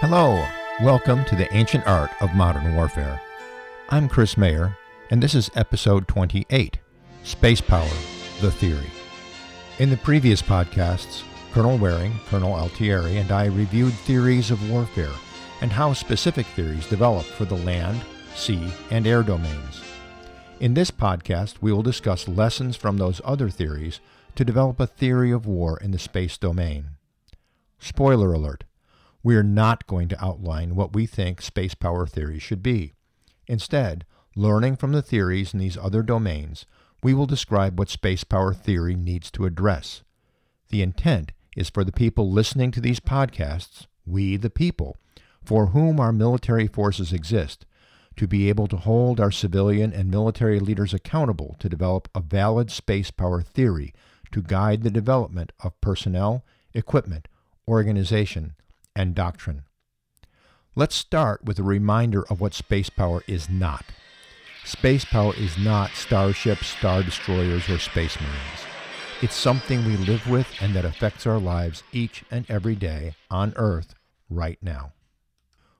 Hello, welcome to the ancient art of modern warfare. I'm Chris Mayer, and this is episode 28 Space Power The Theory. In the previous podcasts, Colonel Waring, Colonel Altieri, and I reviewed theories of warfare and how specific theories develop for the land, sea, and air domains. In this podcast, we will discuss lessons from those other theories to develop a theory of war in the space domain. Spoiler alert we are not going to outline what we think space power theory should be. Instead, learning from the theories in these other domains, we will describe what space power theory needs to address. The intent is for the people listening to these podcasts, we the people, for whom our military forces exist, to be able to hold our civilian and military leaders accountable to develop a valid space power theory to guide the development of personnel, equipment, organization, and doctrine. Let's start with a reminder of what space power is not. Space power is not starships, star destroyers, or space marines. It's something we live with and that affects our lives each and every day on Earth right now.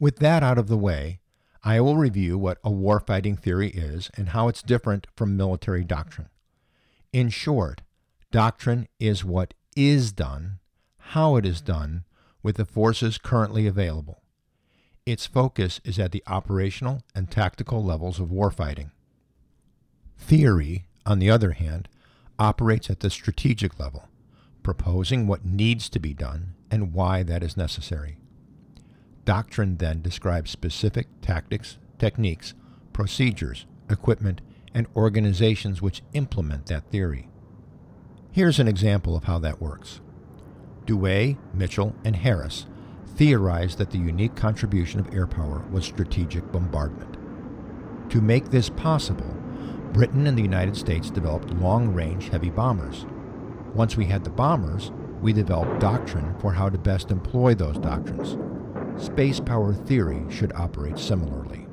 With that out of the way, I will review what a warfighting theory is and how it's different from military doctrine. In short, doctrine is what is done, how it is done, with the forces currently available. Its focus is at the operational and tactical levels of warfighting. Theory, on the other hand, operates at the strategic level, proposing what needs to be done and why that is necessary. Doctrine then describes specific tactics, techniques, procedures, equipment, and organizations which implement that theory. Here's an example of how that works. Douhet, Mitchell, and Harris theorized that the unique contribution of air power was strategic bombardment. To make this possible, Britain and the United States developed long range heavy bombers. Once we had the bombers, we developed doctrine for how to best employ those doctrines. Space power theory should operate similarly.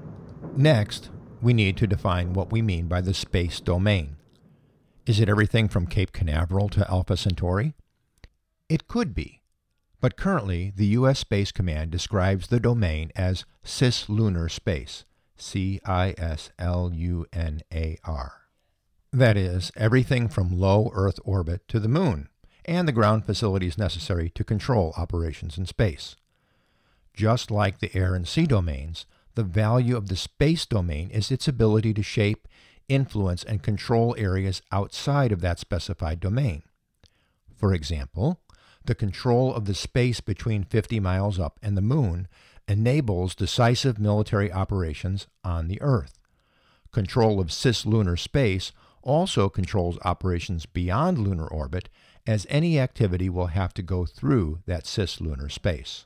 Next, we need to define what we mean by the space domain. Is it everything from Cape Canaveral to Alpha Centauri? It could be, but currently the U.S. Space Command describes the domain as cislunar space, C I S L U N A R. That is, everything from low Earth orbit to the Moon, and the ground facilities necessary to control operations in space. Just like the air and sea domains, the value of the space domain is its ability to shape, influence, and control areas outside of that specified domain. For example, the control of the space between 50 miles up and the moon enables decisive military operations on the Earth. Control of cislunar space also controls operations beyond lunar orbit, as any activity will have to go through that cislunar space.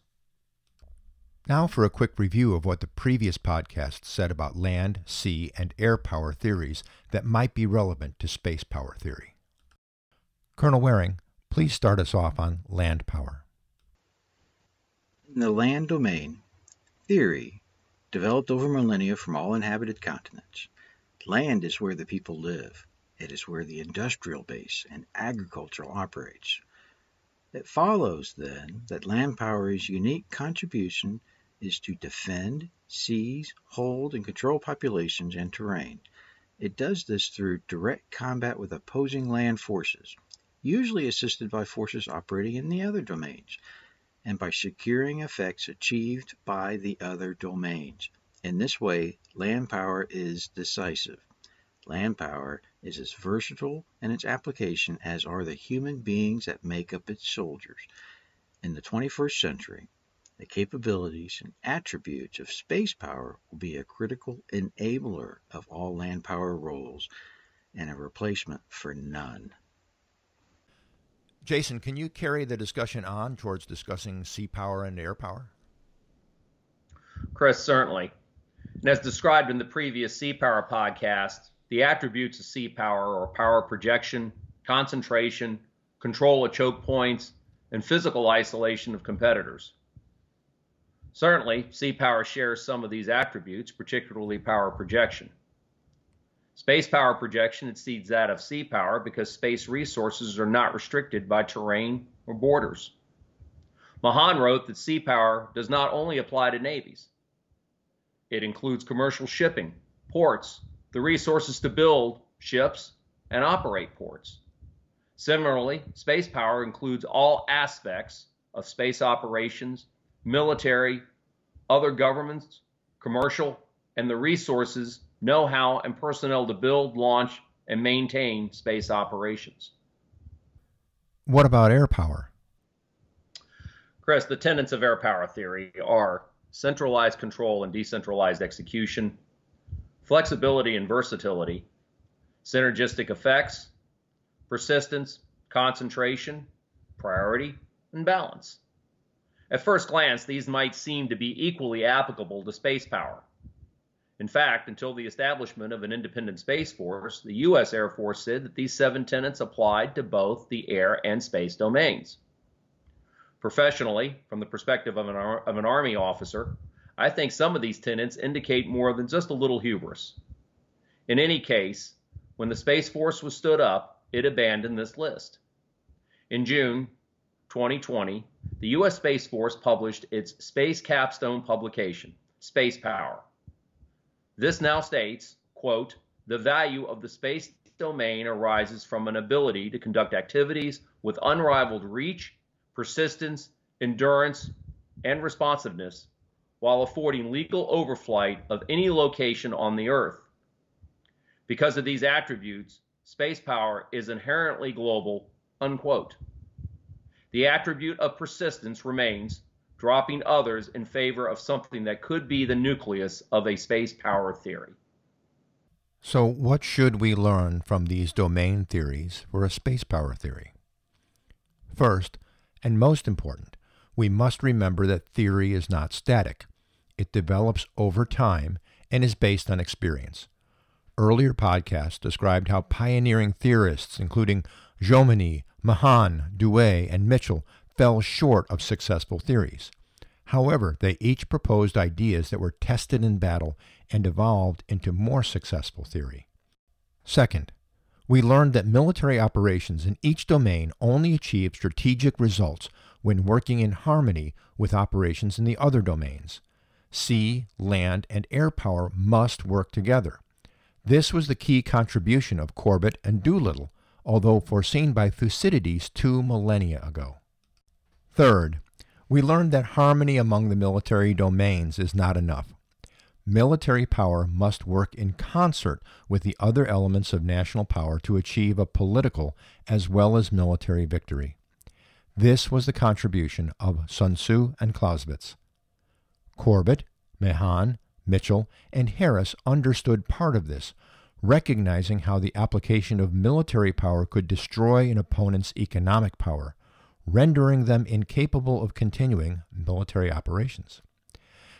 Now for a quick review of what the previous podcast said about land, sea, and air power theories that might be relevant to space power theory. Colonel Waring, Please start us off on land power. In the land domain, theory developed over millennia from all inhabited continents. Land is where the people live. It is where the industrial base and agricultural operates. It follows, then, that land power's unique contribution is to defend, seize, hold, and control populations and terrain. It does this through direct combat with opposing land forces, usually assisted by forces operating in the other domains, and by securing effects achieved by the other domains. In this way, land power is decisive. Land power is as versatile in its application as are the human beings that make up its soldiers. In the 21st century, the capabilities and attributes of space power will be a critical enabler of all land power roles and a replacement for none. Jason, can you carry the discussion on towards discussing sea power and air power? Chris, certainly. And as described in the previous Sea Power podcast, the attributes of sea power are power projection, concentration, control of choke points, and physical isolation of competitors. Certainly, sea power shares some of these attributes, particularly power projection. Space power projection exceeds that of sea power because space resources are not restricted by terrain or borders. Mahan wrote that sea power does not only apply to navies, it includes commercial shipping, ports, the resources to build ships and operate ports. Similarly, space power includes all aspects of space operations, military, other governments, commercial, and the resources, know how, and personnel to build, launch, and maintain space operations. What about air power? Chris, the tenets of air power theory are centralized control and decentralized execution, flexibility and versatility, synergistic effects, persistence, concentration, priority, and balance. At first glance, these might seem to be equally applicable to space power. In fact, until the establishment of an independent Space Force, the U.S. Air Force said that these seven tenets applied to both the air and space domains. Professionally, from the perspective of an, of an Army officer, I think some of these tenets indicate more than just a little hubris. In any case, when the Space Force was stood up, it abandoned this list. In June 2020, the U.S. Space Force published its Space Capstone publication, Space Power. This now states, quote, the value of the space domain arises from an ability to conduct activities with unrivaled reach, persistence, endurance, and responsiveness while affording legal overflight of any location on the Earth. Because of these attributes, space power is inherently global, unquote. The attribute of persistence remains, dropping others in favor of something that could be the nucleus of a space power theory. So, what should we learn from these domain theories for a space power theory? First, and most important, we must remember that theory is not static. It develops over time and is based on experience. Earlier podcasts described how pioneering theorists, including Jomini, Mahan, Douhet, and Mitchell, fell short of successful theories. However, they each proposed ideas that were tested in battle and evolved into more successful theory. Second, we learned that military operations in each domain only achieve strategic results when working in harmony with operations in the other domains. Sea, land, and air power must work together. This was the key contribution of Corbett and Doolittle, although foreseen by Thucydides two millennia ago. Third, we learned that harmony among the military domains is not enough. Military power must work in concert with the other elements of national power to achieve a political as well as military victory. This was the contribution of Sun Tzu and Clausewitz. Corbett, Mahan, Mitchell, and Harris understood part of this, recognizing how the application of military power could destroy an opponent's economic power rendering them incapable of continuing military operations.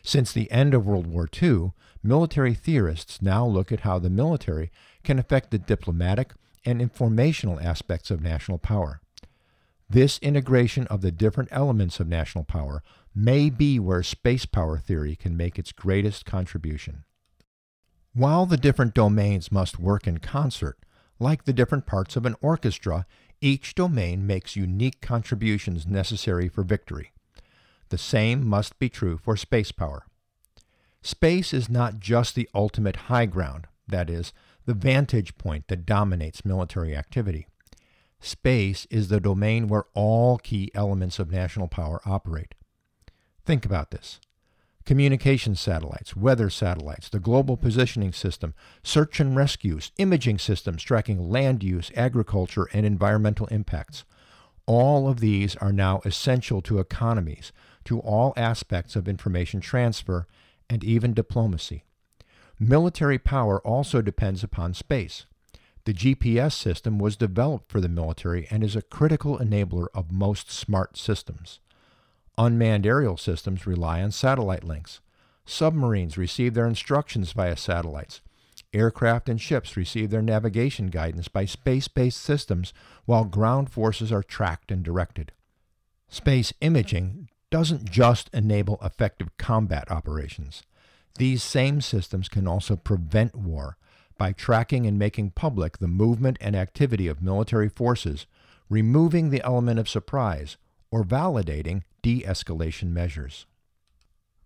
Since the end of World War II, military theorists now look at how the military can affect the diplomatic and informational aspects of national power. This integration of the different elements of national power may be where space power theory can make its greatest contribution. While the different domains must work in concert, like the different parts of an orchestra, each domain makes unique contributions necessary for victory. The same must be true for space power. Space is not just the ultimate high ground, that is, the vantage point that dominates military activity. Space is the domain where all key elements of national power operate. Think about this communication satellites, weather satellites, the global positioning system, search and rescues, imaging systems tracking land use, agriculture, and environmental impacts. All of these are now essential to economies, to all aspects of information transfer, and even diplomacy. Military power also depends upon space. The GPS system was developed for the military and is a critical enabler of most smart systems. Unmanned aerial systems rely on satellite links. Submarines receive their instructions via satellites. Aircraft and ships receive their navigation guidance by space based systems, while ground forces are tracked and directed. Space imaging doesn't just enable effective combat operations. These same systems can also prevent war by tracking and making public the movement and activity of military forces, removing the element of surprise or validating de escalation measures.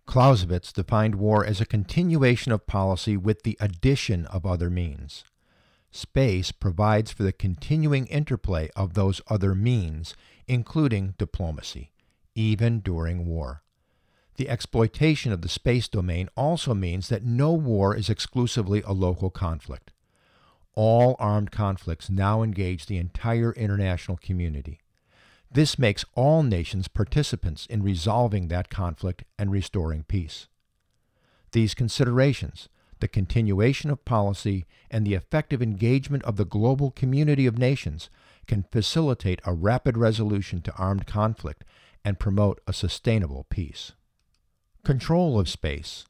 Clausewitz defined war as a continuation of policy with the addition of other means. Space provides for the continuing interplay of those other means, including diplomacy, even during war. The exploitation of the space domain also means that no war is exclusively a local conflict. All armed conflicts now engage the entire international community. This makes all nations participants in resolving that conflict and restoring peace. These considerations, the continuation of policy, and the effective engagement of the global community of nations can facilitate a rapid resolution to armed conflict and promote a sustainable peace. Control of space,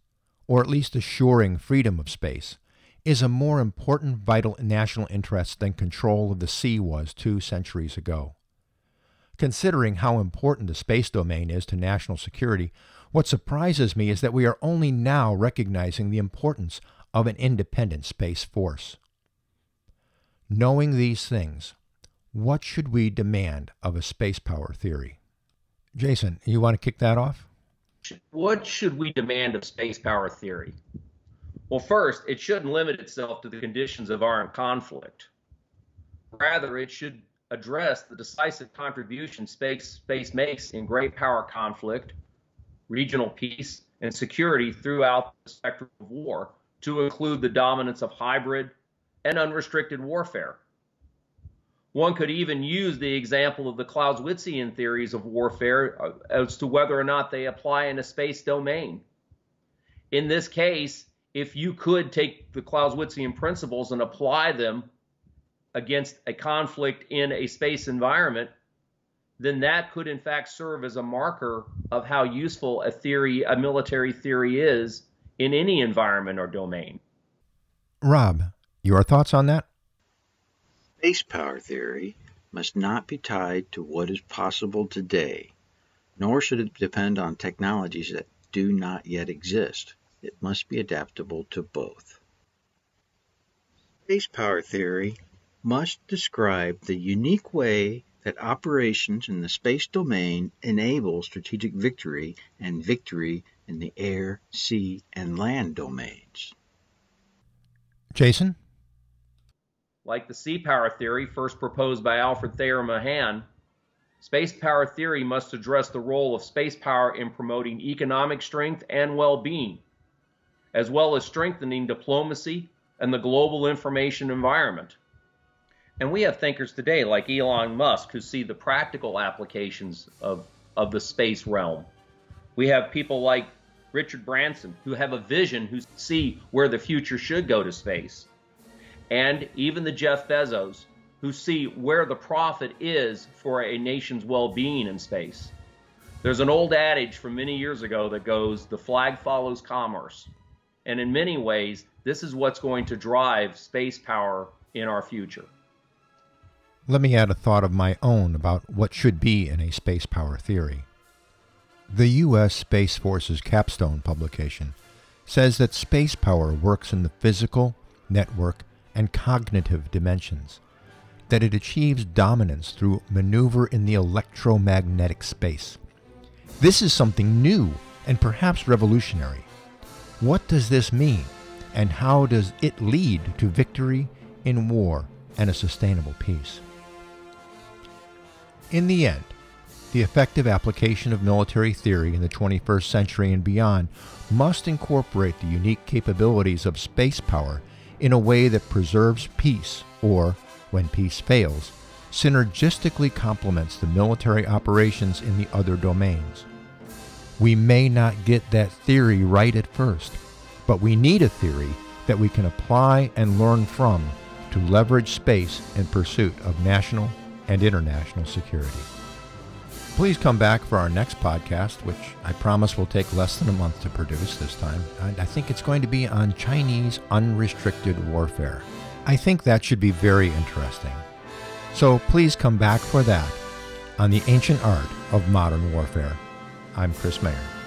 or at least assuring freedom of space, is a more important vital national interest than control of the sea was two centuries ago. Considering how important the space domain is to national security, what surprises me is that we are only now recognizing the importance of an independent space force. Knowing these things, what should we demand of a space power theory? Jason, you want to kick that off? What should we demand of space power theory? Well, first, it shouldn't limit itself to the conditions of armed conflict. Rather, it should address the decisive contribution space, space makes in great power conflict, regional peace, and security throughout the spectrum of war, to include the dominance of hybrid and unrestricted warfare. One could even use the example of the Clausewitzian theories of warfare uh, as to whether or not they apply in a space domain. In this case, if you could take the Clausewitzian principles and apply them against a conflict in a space environment, then that could in fact serve as a marker of how useful a theory, a military theory is in any environment or domain. Rob, your thoughts on that? Space power theory must not be tied to what is possible today, nor should it depend on technologies that do not yet exist. It must be adaptable to both. Space power theory must describe the unique way that operations in the space domain enable strategic victory and victory in the air, sea, and land domains. Jason? Like the sea power theory first proposed by Alfred Thayer Mahan, space power theory must address the role of space power in promoting economic strength and well being, as well as strengthening diplomacy and the global information environment. And we have thinkers today like Elon Musk who see the practical applications of, of the space realm. We have people like Richard Branson who have a vision, who see where the future should go to space. And even the Jeff Bezos who see where the profit is for a nation's well being in space. There's an old adage from many years ago that goes, the flag follows commerce. And in many ways, this is what's going to drive space power in our future. Let me add a thought of my own about what should be in a space power theory. The U.S. Space Force's capstone publication says that space power works in the physical, network, and cognitive dimensions, that it achieves dominance through maneuver in the electromagnetic space. This is something new and perhaps revolutionary. What does this mean, and how does it lead to victory in war and a sustainable peace? In the end, the effective application of military theory in the 21st century and beyond must incorporate the unique capabilities of space power in a way that preserves peace or, when peace fails, synergistically complements the military operations in the other domains. We may not get that theory right at first, but we need a theory that we can apply and learn from to leverage space in pursuit of national and international security. Please come back for our next podcast, which I promise will take less than a month to produce this time. I think it's going to be on Chinese unrestricted warfare. I think that should be very interesting. So please come back for that on the ancient art of modern warfare. I'm Chris Mayer.